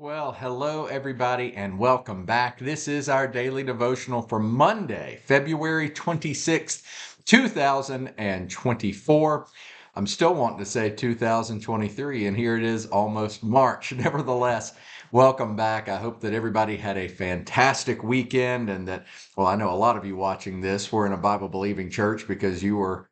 Well, hello, everybody, and welcome back. This is our daily devotional for Monday, February 26th, 2024. I'm still wanting to say 2023, and here it is almost March. Nevertheless, welcome back. I hope that everybody had a fantastic weekend and that, well, I know a lot of you watching this were in a Bible believing church because you were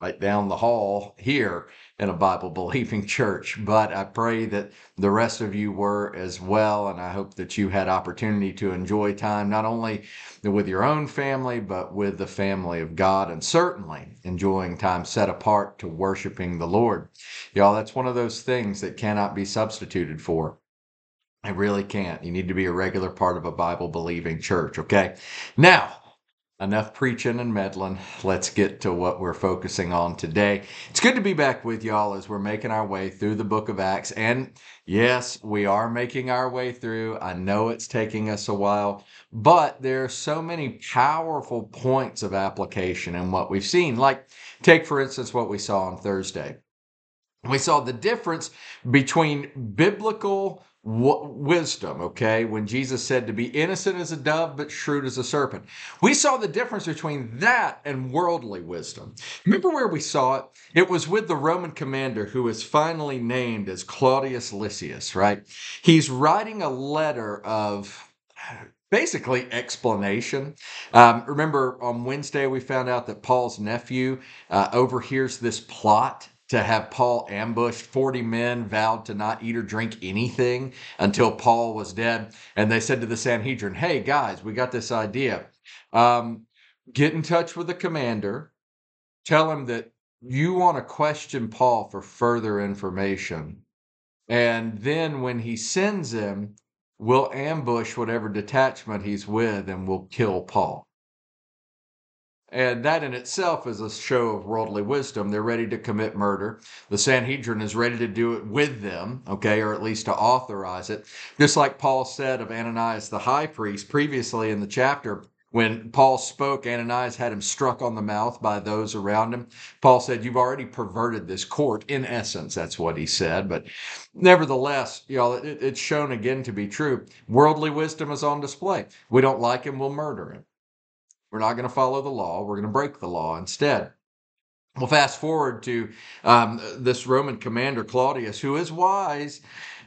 right down the hall here in a Bible believing church. But I pray that the rest of you were as well. And I hope that you had opportunity to enjoy time, not only with your own family, but with the family of God, and certainly enjoying time set apart to worshiping the Lord. Y'all, that's one of those things that cannot be substituted for. It really can't. You need to be a regular part of a Bible believing church, okay? Now, enough preaching and meddling. Let's get to what we're focusing on today. It's good to be back with y'all as we're making our way through the book of Acts. And yes, we are making our way through. I know it's taking us a while, but there are so many powerful points of application in what we've seen. Like, take for instance what we saw on Thursday. We saw the difference between biblical wisdom, okay, when Jesus said to be innocent as a dove but shrewd as a serpent. We saw the difference between that and worldly wisdom. Remember where we saw it? It was with the Roman commander who is finally named as Claudius Lysias, right? He's writing a letter of basically explanation. Um, remember on Wednesday, we found out that Paul's nephew uh, overhears this plot to have Paul ambushed. 40 men vowed to not eat or drink anything until Paul was dead. And they said to the Sanhedrin, Hey, guys, we got this idea. Um, get in touch with the commander, tell him that you want to question Paul for further information. And then when he sends him, we'll ambush whatever detachment he's with and we'll kill Paul. And that in itself is a show of worldly wisdom. They're ready to commit murder. The Sanhedrin is ready to do it with them, okay, or at least to authorize it. Just like Paul said of Ananias the high priest previously in the chapter, when Paul spoke, Ananias had him struck on the mouth by those around him. Paul said, You've already perverted this court. In essence, that's what he said. But nevertheless, you know, it, it's shown again to be true. Worldly wisdom is on display. We don't like him, we'll murder him. We're not going to follow the law. We're going to break the law instead. We'll fast forward to um, this Roman commander, Claudius, who is wise.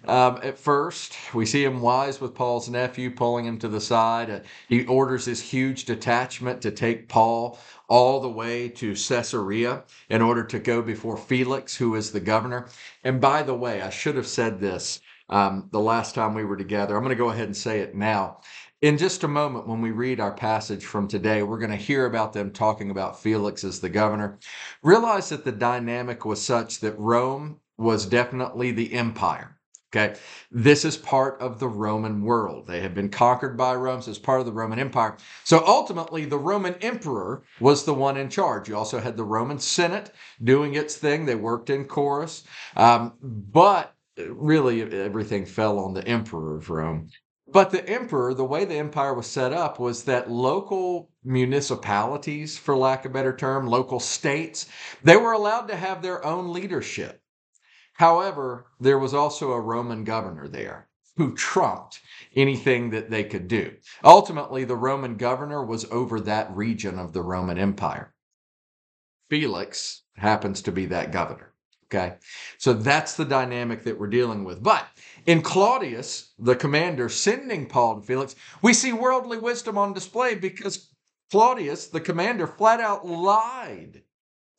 Um, at first, we see him wise with Paul's nephew, pulling him to the side. Uh, he orders this huge detachment to take Paul all the way to Caesarea in order to go before Felix, who is the governor. And by the way, I should have said this um, the last time we were together. I'm going to go ahead and say it now. In just a moment, when we read our passage from today, we're going to hear about them talking about Felix as the governor. Realize that the dynamic was such that Rome was definitely the empire. Okay, this is part of the Roman world. They had been conquered by Rome, so it's part of the Roman Empire. So ultimately, the Roman emperor was the one in charge. You also had the Roman Senate doing its thing. They worked in chorus, um, but really everything fell on the emperor of Rome. But the emperor, the way the empire was set up was that local municipalities, for lack of a better term, local states, they were allowed to have their own leadership. However, there was also a Roman governor there who trumped anything that they could do. Ultimately, the Roman governor was over that region of the Roman Empire. Felix happens to be that governor. Okay. So that's the dynamic that we're dealing with. But in Claudius, the commander, sending Paul to Felix, we see worldly wisdom on display because Claudius, the commander, flat out lied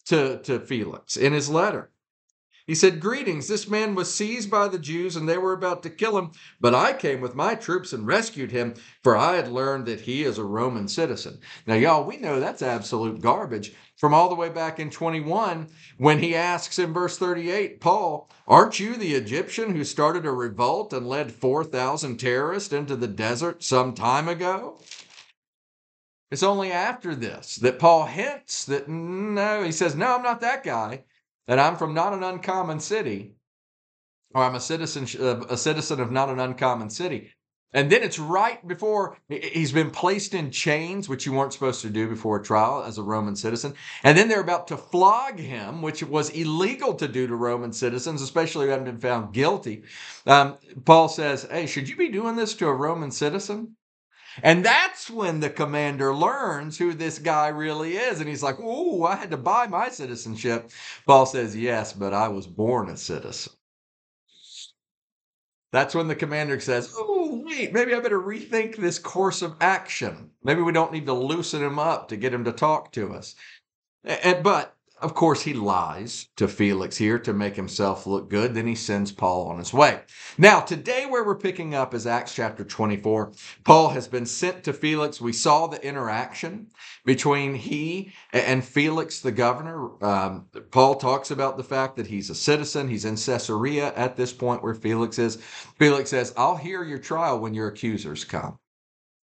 to, to Felix in his letter. He said, Greetings, this man was seized by the Jews and they were about to kill him, but I came with my troops and rescued him, for I had learned that he is a Roman citizen. Now, y'all, we know that's absolute garbage from all the way back in 21 when he asks in verse 38, Paul, aren't you the Egyptian who started a revolt and led 4,000 terrorists into the desert some time ago? It's only after this that Paul hints that no, he says, No, I'm not that guy that I'm from not an uncommon city, or I'm a citizen, a citizen of not an uncommon city. And then it's right before he's been placed in chains, which you weren't supposed to do before a trial as a Roman citizen. And then they're about to flog him, which was illegal to do to Roman citizens, especially who hadn't been found guilty. Um, Paul says, Hey, should you be doing this to a Roman citizen? And that's when the commander learns who this guy really is. And he's like, Oh, I had to buy my citizenship. Paul says, Yes, but I was born a citizen. That's when the commander says, Oh, wait, maybe I better rethink this course of action. Maybe we don't need to loosen him up to get him to talk to us. But of course, he lies to Felix here to make himself look good. Then he sends Paul on his way. Now, today, where we're picking up is Acts chapter 24. Paul has been sent to Felix. We saw the interaction between he and Felix, the governor. Um, Paul talks about the fact that he's a citizen. He's in Caesarea at this point where Felix is. Felix says, I'll hear your trial when your accusers come,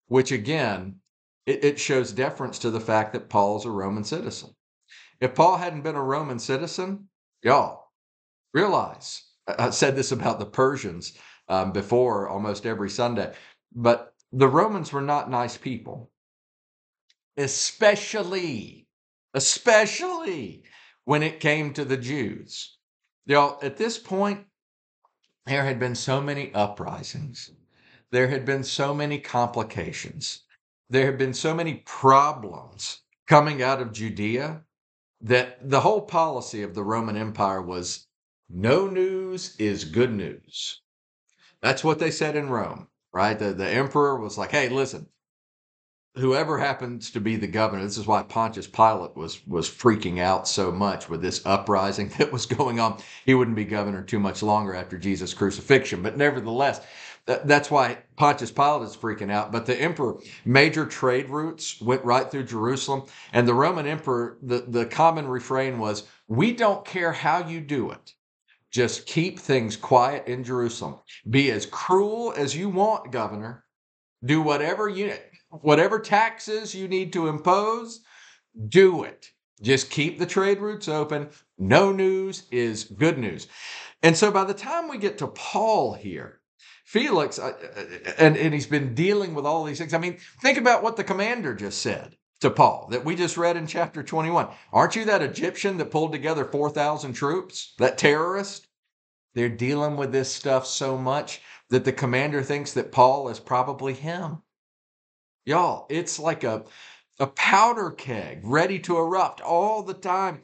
which again, it, it shows deference to the fact that Paul's a Roman citizen. If Paul hadn't been a Roman citizen, y'all realize I said this about the Persians um, before almost every Sunday, but the Romans were not nice people, especially, especially when it came to the Jews. Y'all, at this point, there had been so many uprisings, there had been so many complications, there had been so many problems coming out of Judea that the whole policy of the Roman Empire was no news is good news. That's what they said in Rome, right? The, the emperor was like, hey, listen, whoever happens to be the governor, this is why Pontius Pilate was was freaking out so much with this uprising that was going on. He wouldn't be governor too much longer after Jesus' crucifixion. But nevertheless, that's why Pontius Pilate is freaking out. But the emperor, major trade routes went right through Jerusalem. And the Roman emperor, the, the common refrain was, We don't care how you do it. Just keep things quiet in Jerusalem. Be as cruel as you want, governor. Do whatever you whatever taxes you need to impose, do it. Just keep the trade routes open. No news is good news. And so by the time we get to Paul here, Felix, uh, uh, and, and he's been dealing with all these things. I mean, think about what the commander just said to Paul that we just read in chapter 21. Aren't you that Egyptian that pulled together 4,000 troops? That terrorist? They're dealing with this stuff so much that the commander thinks that Paul is probably him. Y'all, it's like a a powder keg ready to erupt all the time.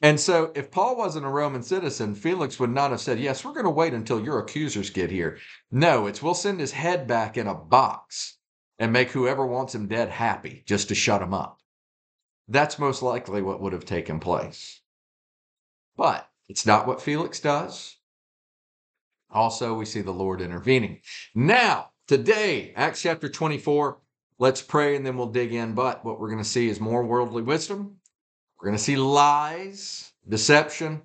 And so, if Paul wasn't a Roman citizen, Felix would not have said, Yes, we're going to wait until your accusers get here. No, it's we'll send his head back in a box and make whoever wants him dead happy just to shut him up. That's most likely what would have taken place. But it's not what Felix does. Also, we see the Lord intervening. Now, today, Acts chapter 24 Let's pray and then we'll dig in. But what we're going to see is more worldly wisdom. We're going to see lies, deception,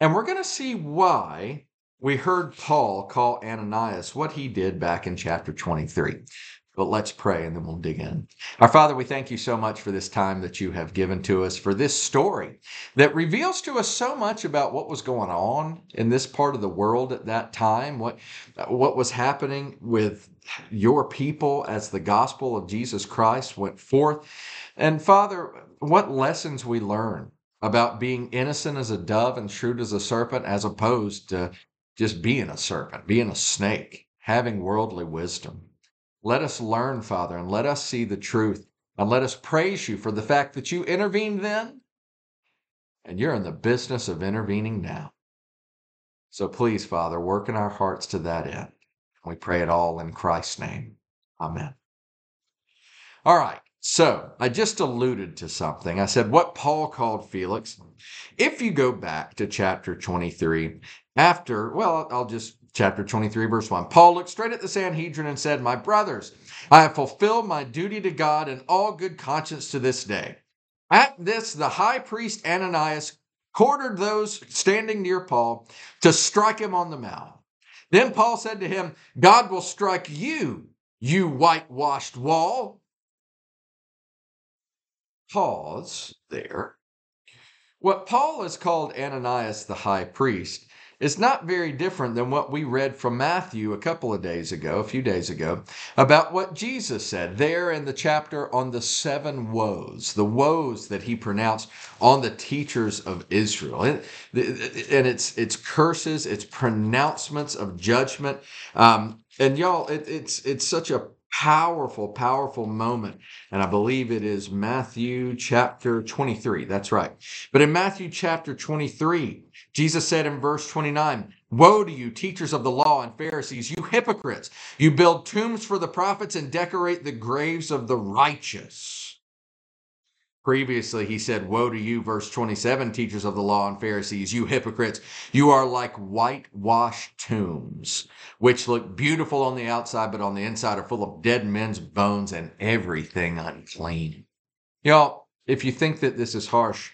and we're going to see why we heard Paul call Ananias what he did back in chapter 23. But let's pray and then we'll dig in. Our Father, we thank you so much for this time that you have given to us, for this story that reveals to us so much about what was going on in this part of the world at that time, what, what was happening with your people as the gospel of Jesus Christ went forth. And Father, what lessons we learn about being innocent as a dove and shrewd as a serpent, as opposed to just being a serpent, being a snake, having worldly wisdom. Let us learn, Father, and let us see the truth, and let us praise you for the fact that you intervened then, and you're in the business of intervening now. So please, Father, work in our hearts to that end. We pray it all in Christ's name. Amen. All right. So I just alluded to something. I said what Paul called Felix. If you go back to chapter 23, after, well, I'll just, chapter 23, verse 1. Paul looked straight at the Sanhedrin and said, My brothers, I have fulfilled my duty to God in all good conscience to this day. At this, the high priest Ananias ordered those standing near Paul to strike him on the mouth. Then Paul said to him, God will strike you, you whitewashed wall. Pause there. What Paul has called Ananias the high priest is not very different than what we read from Matthew a couple of days ago, a few days ago, about what Jesus said there in the chapter on the seven woes, the woes that he pronounced on the teachers of Israel. And, it's, it's curses, it's pronouncements of judgment. Um, and y'all, it, it's, it's such a powerful, powerful moment. And I believe it is Matthew chapter 23. That's right. But in Matthew chapter 23, Jesus said in verse 29, Woe to you, teachers of the law and Pharisees, you hypocrites! You build tombs for the prophets and decorate the graves of the righteous. Previously, he said, Woe to you, verse 27, teachers of the law and Pharisees, you hypocrites! You are like whitewashed tombs, which look beautiful on the outside, but on the inside are full of dead men's bones and everything unclean. Y'all, if you think that this is harsh,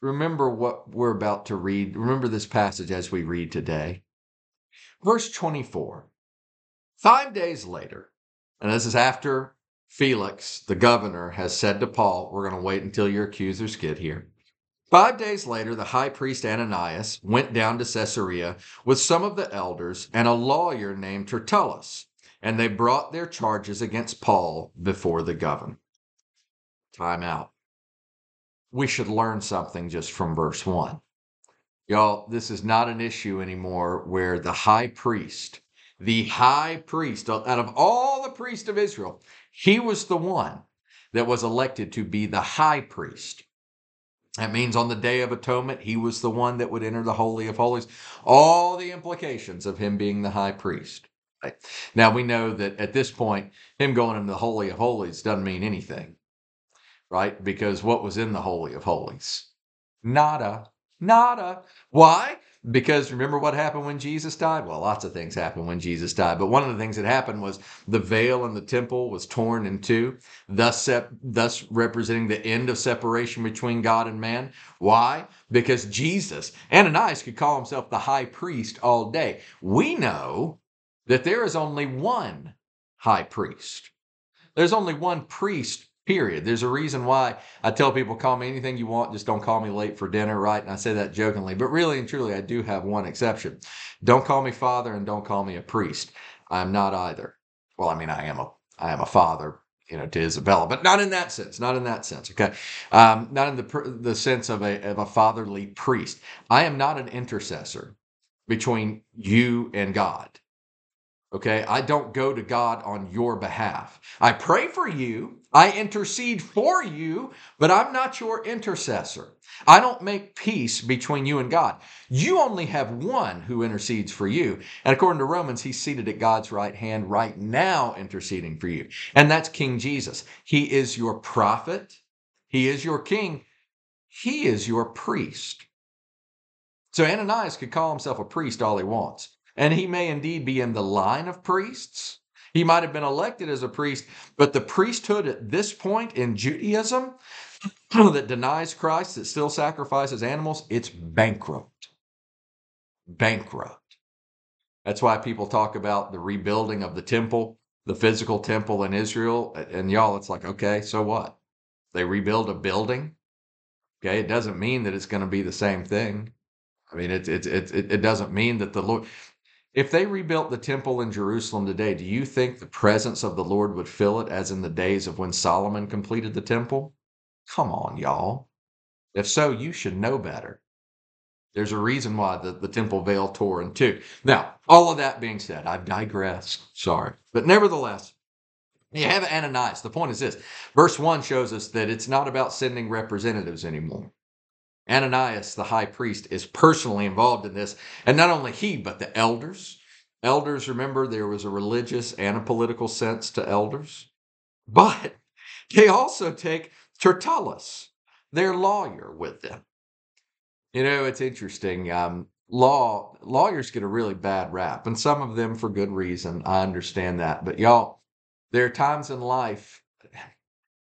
remember what we're about to read. Remember this passage as we read today. Verse 24. Five days later, and this is after Felix, the governor, has said to Paul, We're going to wait until your accusers get here. Five days later, the high priest Ananias went down to Caesarea with some of the elders and a lawyer named Tertullus, and they brought their charges against Paul before the governor. Time out we should learn something just from verse 1. Y'all, this is not an issue anymore where the high priest, the high priest, out of all the priests of Israel, he was the one that was elected to be the high priest. That means on the Day of Atonement, he was the one that would enter the Holy of Holies. All the implications of him being the high priest. Now we know that at this point, him going into the Holy of Holies doesn't mean anything right? Because what was in the Holy of Holies? Nada. Nada. Why? Because remember what happened when Jesus died? Well, lots of things happened when Jesus died, but one of the things that happened was the veil in the temple was torn in two, thus, sep- thus representing the end of separation between God and man. Why? Because Jesus, Ananias could call himself the high priest all day. We know that there is only one high priest. There's only one priest Period. There's a reason why I tell people call me anything you want, just don't call me late for dinner, right? And I say that jokingly, but really and truly, I do have one exception. Don't call me father and don't call me a priest. I'm not either. Well, I mean, I am a I am a father, you know, to Isabella, but not in that sense. Not in that sense. Okay, um, not in the the sense of a of a fatherly priest. I am not an intercessor between you and God. Okay, I don't go to God on your behalf. I pray for you, I intercede for you, but I'm not your intercessor. I don't make peace between you and God. You only have one who intercedes for you. And according to Romans, he's seated at God's right hand right now, interceding for you. And that's King Jesus. He is your prophet, he is your king, he is your priest. So Ananias could call himself a priest all he wants and he may indeed be in the line of priests. He might have been elected as a priest, but the priesthood at this point in Judaism that denies Christ, that still sacrifices animals, it's bankrupt. Bankrupt. That's why people talk about the rebuilding of the temple, the physical temple in Israel. And y'all, it's like, okay, so what? They rebuild a building. Okay, it doesn't mean that it's going to be the same thing. I mean, it, it, it, it doesn't mean that the Lord, if they rebuilt the temple in Jerusalem today, do you think the presence of the Lord would fill it as in the days of when Solomon completed the temple? Come on, y'all. If so, you should know better. There's a reason why the, the temple veil tore in two. Now, all of that being said, I've digressed. Sorry. But nevertheless, you have Ananias. The point is this verse 1 shows us that it's not about sending representatives anymore. Ananias, the high priest, is personally involved in this. And not only he, but the elders. Elders, remember, there was a religious and a political sense to elders. But they also take Tertullus, their lawyer, with them. You know, it's interesting. Um, law lawyers get a really bad rap, and some of them for good reason. I understand that. But y'all, there are times in life,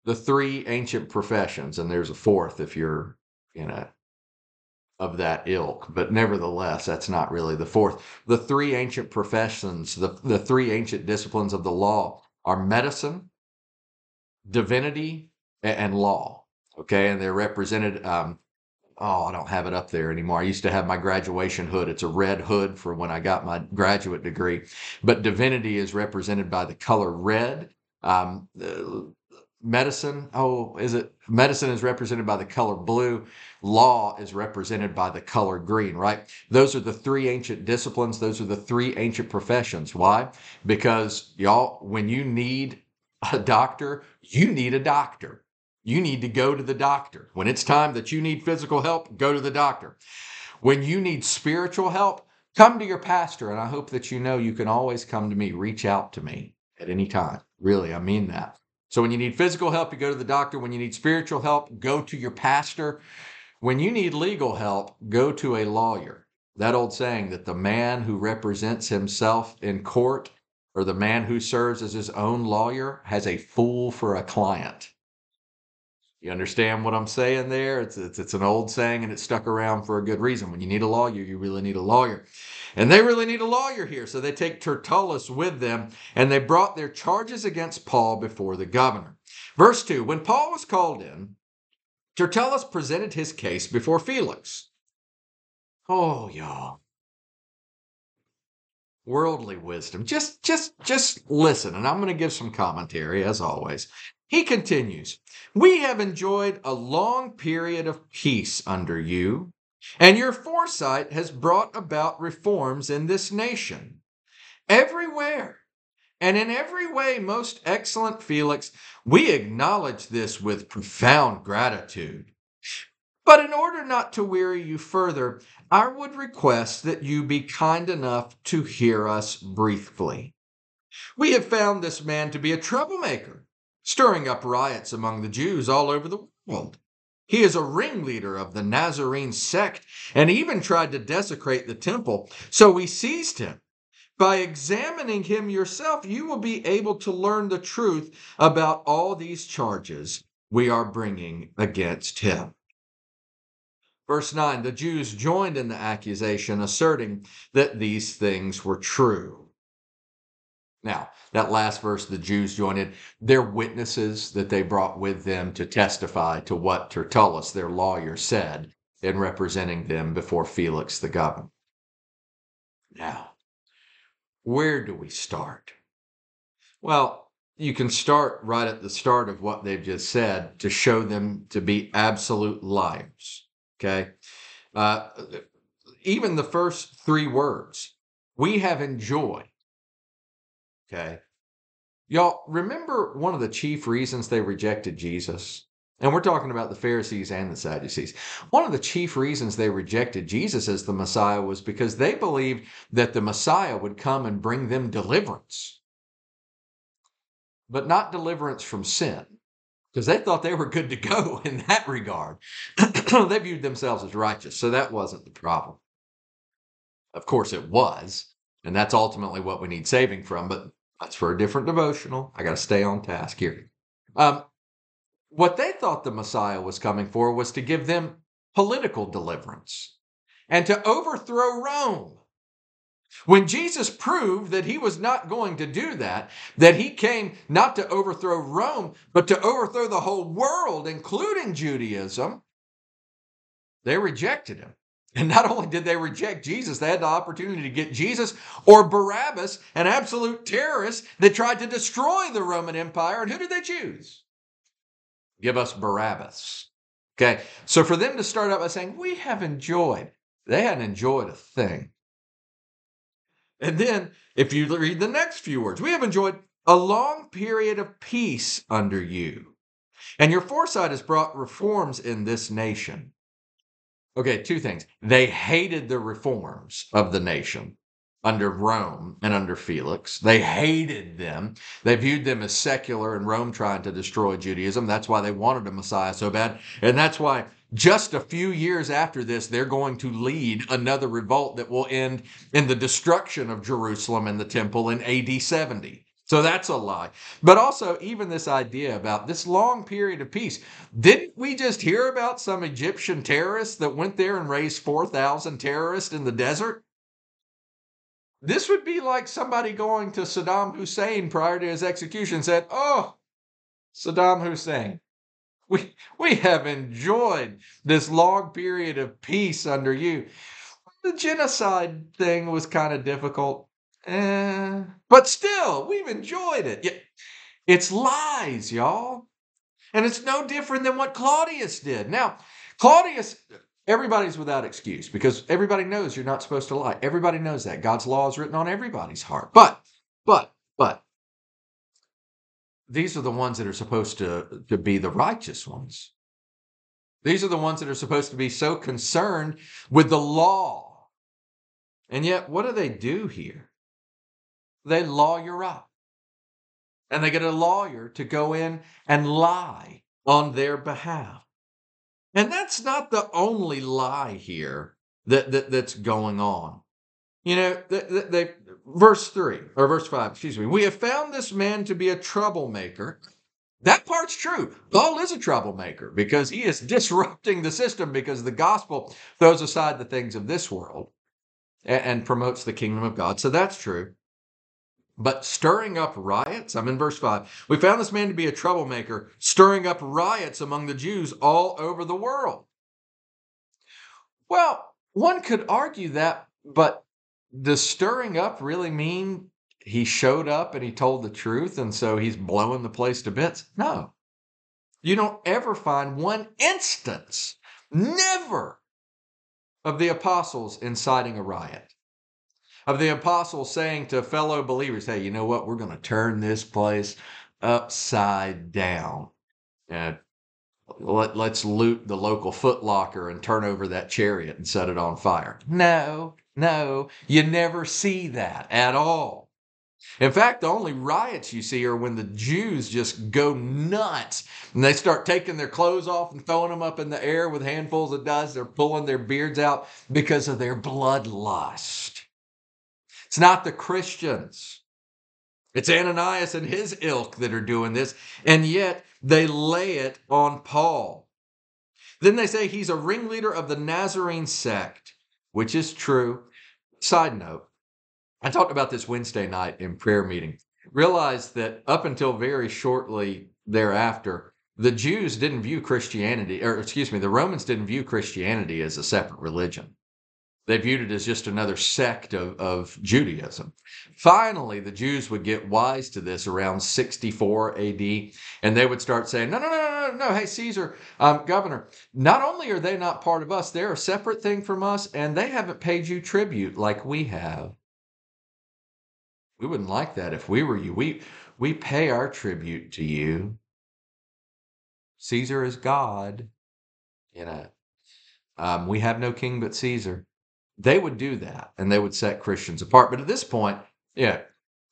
the three ancient professions, and there's a fourth if you're you know, of that ilk. But nevertheless, that's not really the fourth. The three ancient professions, the, the three ancient disciplines of the law are medicine, divinity, and, law. Okay, and they're represented um, oh, I don't have it up there anymore. I used to have my graduation hood. It's a red hood for when I got my graduate degree. But divinity is represented by the color red. Um, medicine, oh, is it? Medicine is represented by the color blue. Law is represented by the color green, right? Those are the three ancient disciplines. Those are the three ancient professions. Why? Because y'all, when you need a doctor, you need a doctor you need to go to the doctor. When it's time that you need physical help, go to the doctor. When you need spiritual help, come to your pastor. And I hope that you know you can always come to me, reach out to me at any time. Really, I mean that. So when you need physical help, you go to the doctor. When you need spiritual help, go to your pastor. When you need legal help, go to a lawyer. That old saying that the man who represents himself in court or the man who serves as his own lawyer has a fool for a client. You understand what I'm saying there? It's, it's, it's an old saying and it stuck around for a good reason. When you need a lawyer, you really need a lawyer. And they really need a lawyer here. So they take Tertullus with them and they brought their charges against Paul before the governor. Verse 2 When Paul was called in, Tertullus presented his case before Felix. Oh, y'all. Worldly wisdom. Just, just, just listen. And I'm going to give some commentary as always. He continues, We have enjoyed a long period of peace under you, and your foresight has brought about reforms in this nation. Everywhere and in every way, most excellent Felix, we acknowledge this with profound gratitude. But in order not to weary you further, I would request that you be kind enough to hear us briefly. We have found this man to be a troublemaker stirring up riots among the Jews all over the world. He is a ringleader of the Nazarene sect and even tried to desecrate the temple, so we seized him. By examining him yourself, you will be able to learn the truth about all these charges we are bringing against him. Verse 9 The Jews joined in the accusation, asserting that these things were true. Now, that last verse, the Jews join in. They're witnesses that they brought with them to testify to what Tertullus, their lawyer, said in representing them before Felix the governor. Now, where do we start? Well, you can start right at the start of what they've just said to show them to be absolute liars. Okay? Uh, even the first three words we have enjoyed Okay. Y'all remember one of the chief reasons they rejected Jesus? And we're talking about the Pharisees and the Sadducees. One of the chief reasons they rejected Jesus as the Messiah was because they believed that the Messiah would come and bring them deliverance, but not deliverance from sin, because they thought they were good to go in that regard. they viewed themselves as righteous, so that wasn't the problem. Of course, it was, and that's ultimately what we need saving from, but that's for a different devotional. I got to stay on task here. Um, what they thought the Messiah was coming for was to give them political deliverance and to overthrow Rome. When Jesus proved that he was not going to do that, that he came not to overthrow Rome, but to overthrow the whole world, including Judaism, they rejected him. And not only did they reject Jesus, they had the opportunity to get Jesus or Barabbas, an absolute terrorist that tried to destroy the Roman Empire. And who did they choose? Give us Barabbas. Okay, so for them to start out by saying, We have enjoyed, they hadn't enjoyed a thing. And then, if you read the next few words, we have enjoyed a long period of peace under you. And your foresight has brought reforms in this nation. Okay, two things. They hated the reforms of the nation under Rome and under Felix. They hated them. They viewed them as secular and Rome trying to destroy Judaism. That's why they wanted a Messiah so bad. And that's why just a few years after this, they're going to lead another revolt that will end in the destruction of Jerusalem and the temple in AD 70. So that's a lie. But also, even this idea about this long period of peace. Didn't we just hear about some Egyptian terrorists that went there and raised 4,000 terrorists in the desert? This would be like somebody going to Saddam Hussein prior to his execution said, Oh, Saddam Hussein, We, we have enjoyed this long period of peace under you. The genocide thing was kind of difficult. Eh, but still, we've enjoyed it. Yeah, It's lies, y'all. And it's no different than what Claudius did. Now, Claudius, everybody's without excuse because everybody knows you're not supposed to lie. Everybody knows that. God's law is written on everybody's heart. But, but, but, these are the ones that are supposed to, to be the righteous ones. These are the ones that are supposed to be so concerned with the law. And yet, what do they do here? They lawyer up. And they get a lawyer to go in and lie on their behalf. And that's not the only lie here that, that that's going on. You know, they, they, verse 3 or verse 5, excuse me. We have found this man to be a troublemaker. That part's true. Paul is a troublemaker because he is disrupting the system because the gospel throws aside the things of this world and, and promotes the kingdom of God. So that's true. But stirring up riots, I'm in verse 5. We found this man to be a troublemaker, stirring up riots among the Jews all over the world. Well, one could argue that, but does stirring up really mean he showed up and he told the truth and so he's blowing the place to bits? No. You don't ever find one instance, never, of the apostles inciting a riot of the apostles saying to fellow believers, hey, you know what? We're going to turn this place upside down. And let, let's loot the local footlocker and turn over that chariot and set it on fire. No, no, you never see that at all. In fact, the only riots you see are when the Jews just go nuts and they start taking their clothes off and throwing them up in the air with handfuls of dust. They're pulling their beards out because of their bloodlust. It's not the Christians. It's Ananias and his ilk that are doing this, and yet they lay it on Paul. Then they say he's a ringleader of the Nazarene sect, which is true. Side note, I talked about this Wednesday night in prayer meeting. Realized that up until very shortly thereafter, the Jews didn't view Christianity, or excuse me, the Romans didn't view Christianity as a separate religion. They viewed it as just another sect of, of Judaism. Finally, the Jews would get wise to this around 64 AD, and they would start saying, No, no, no, no, no, no. Hey, Caesar, um, governor, not only are they not part of us, they're a separate thing from us, and they haven't paid you tribute like we have. We wouldn't like that if we were you. We, we pay our tribute to you. Caesar is God. You know, um, we have no king but Caesar they would do that and they would set Christians apart. But at this point, yeah,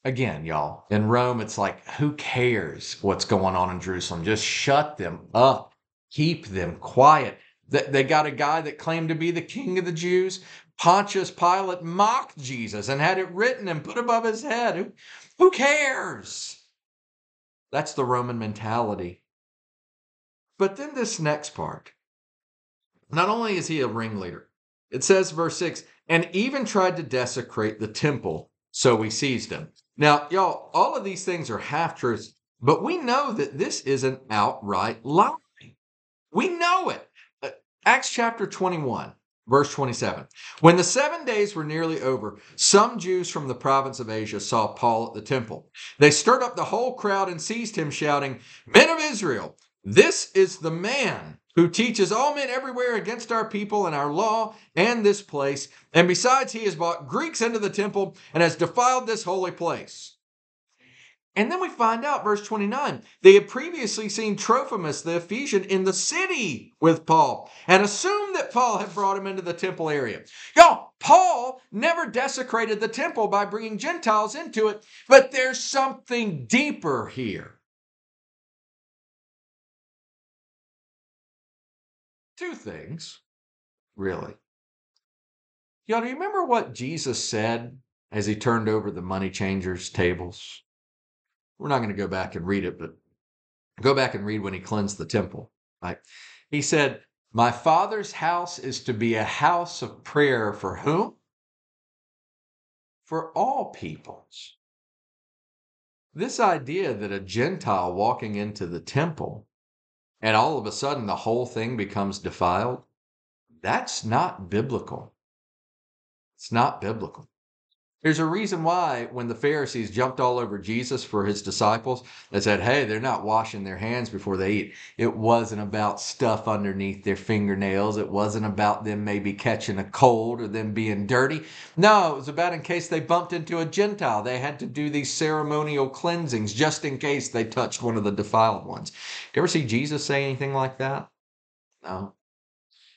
again, y'all, in Rome, it's like, who cares what's going on in Jerusalem? Just shut them up, keep them quiet. They got a guy that claimed to be the king of the Jews. Pontius Pilate mocked Jesus and had it written and put above his head. Who, who cares? That's the Roman mentality. But then this next part. Not only is he a ringleader, it says, verse 6, and even tried to desecrate the temple, so we seized him. Now, y'all, all of these things are half truths, but we know that this is an outright lie. We know it. Uh, Acts chapter 21, verse 27. When the seven days were nearly over, some Jews from the province of Asia saw Paul at the temple. They stirred up the whole crowd and seized him, shouting, Men of Israel, this is the man who teaches all men everywhere against our people and our law and this place. And besides, he has brought Greeks into the temple and has defiled this holy place. And then we find out, verse 29, they had previously seen Trophimus the Ephesian in the city with Paul and assumed that Paul had brought him into the temple area. Y'all, Paul never desecrated the temple by bringing Gentiles into it, but there's something deeper here. Two things, really. Y'all, do you remember what Jesus said as he turned over the money changers' tables? We're not going to go back and read it, but go back and read when he cleansed the temple. Right? He said, My father's house is to be a house of prayer for whom? For all peoples. This idea that a Gentile walking into the temple and all of a sudden the whole thing becomes defiled, that's not biblical. It's not biblical. There's a reason why when the Pharisees jumped all over Jesus for his disciples, they said, Hey, they're not washing their hands before they eat. It wasn't about stuff underneath their fingernails. It wasn't about them maybe catching a cold or them being dirty. No, it was about in case they bumped into a Gentile. They had to do these ceremonial cleansings just in case they touched one of the defiled ones. You ever see Jesus say anything like that? No.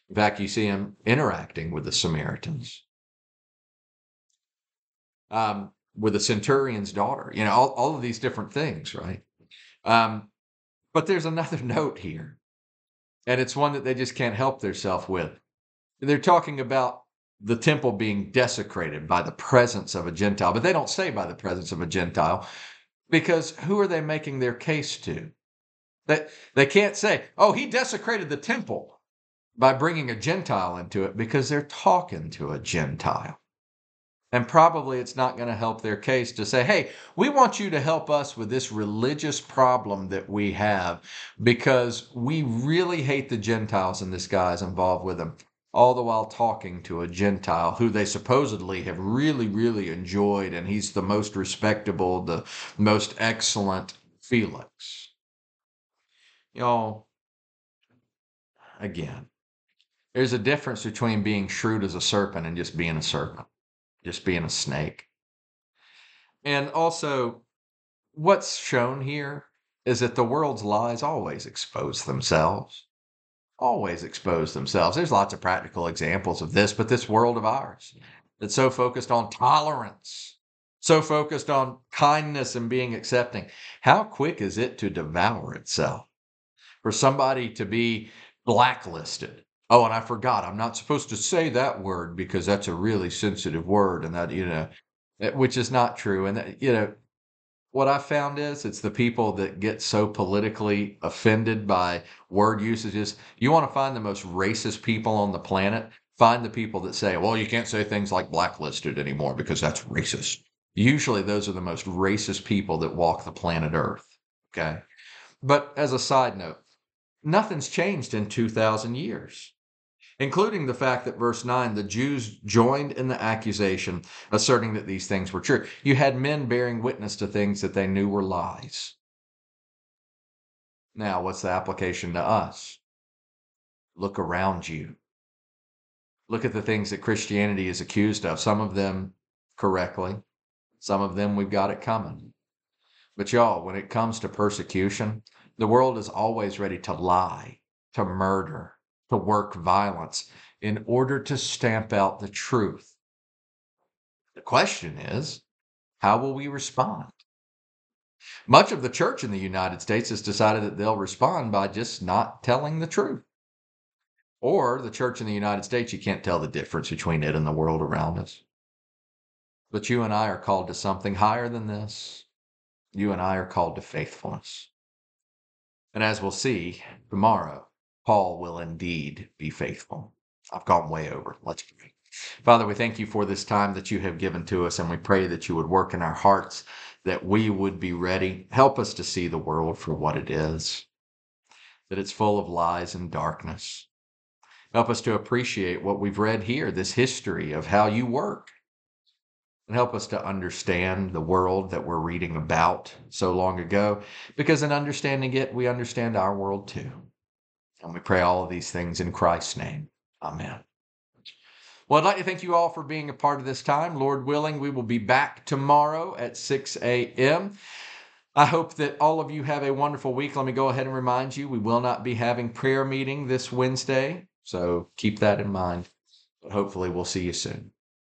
In fact, you see him interacting with the Samaritans um, with a centurion's daughter, you know, all, all of these different things, right? Um, but there's another note here, and it's one that they just can't help themselves with. They're talking about the temple being desecrated by the presence of a Gentile, but they don't say by the presence of a Gentile because who are they making their case to? They, they can't say, oh, he desecrated the temple by bringing a Gentile into it because they're talking to a Gentile. And probably it's not going to help their case to say, hey, we want you to help us with this religious problem that we have because we really hate the Gentiles and this guy's involved with them. All the while talking to a Gentile who they supposedly have really, really enjoyed, and he's the most respectable, the most excellent Felix. Y'all, again, there's a difference between being shrewd as a serpent and just being a serpent just being a snake. And also, what's shown here is that the world's lies always expose themselves. Always expose themselves. There's lots of practical examples of this, but this world of ours that's so focused on tolerance, so focused on kindness and being accepting, how quick is it to devour itself? For somebody to be blacklisted, Oh, and I forgot. I'm not supposed to say that word because that's a really sensitive word, and that you know, which is not true. And that, you know, what I found is it's the people that get so politically offended by word usages. You want to find the most racist people on the planet. Find the people that say, "Well, you can't say things like blacklisted anymore because that's racist." Usually, those are the most racist people that walk the planet Earth. Okay, but as a side note, nothing's changed in two thousand years including the fact that verse 9, the Jews joined in the accusation, asserting that these things were true. You had men bearing witness to things that they knew were lies. Now, what's the application to us? Look around you. Look at the things that Christianity is accused of, some of them correctly, some of them we've got it coming. But y'all, when it comes to persecution, the world is always ready to lie, to murder, to work violence in order to stamp out the truth. The question is, how will we respond? Much of the church in the United States has decided that they'll respond by just not telling the truth. Or the church in the United States, you can't tell the difference between it and the world around us. But you and I are called to something higher than this. You and I are called to faithfulness. And as we'll see tomorrow, Paul will indeed be faithful. I've gone way over. Let's pray. Father, we thank you for this time that you have given to us, and we pray that you would work in our hearts, that we would be ready. Help us to see the world for what it is, that it's full of lies and darkness. Help us to appreciate what we've read here, this history of how you work. And help us to understand the world that we're reading about so long ago, because in understanding it, we understand our world too. And we pray all of these things in Christ's name. Amen. Well, I'd like to thank you all for being a part of this time. Lord willing, we will be back tomorrow at 6 a.m. I hope that all of you have a wonderful week. Let me go ahead and remind you we will not be having prayer meeting this Wednesday, so keep that in mind. But hopefully, we'll see you soon.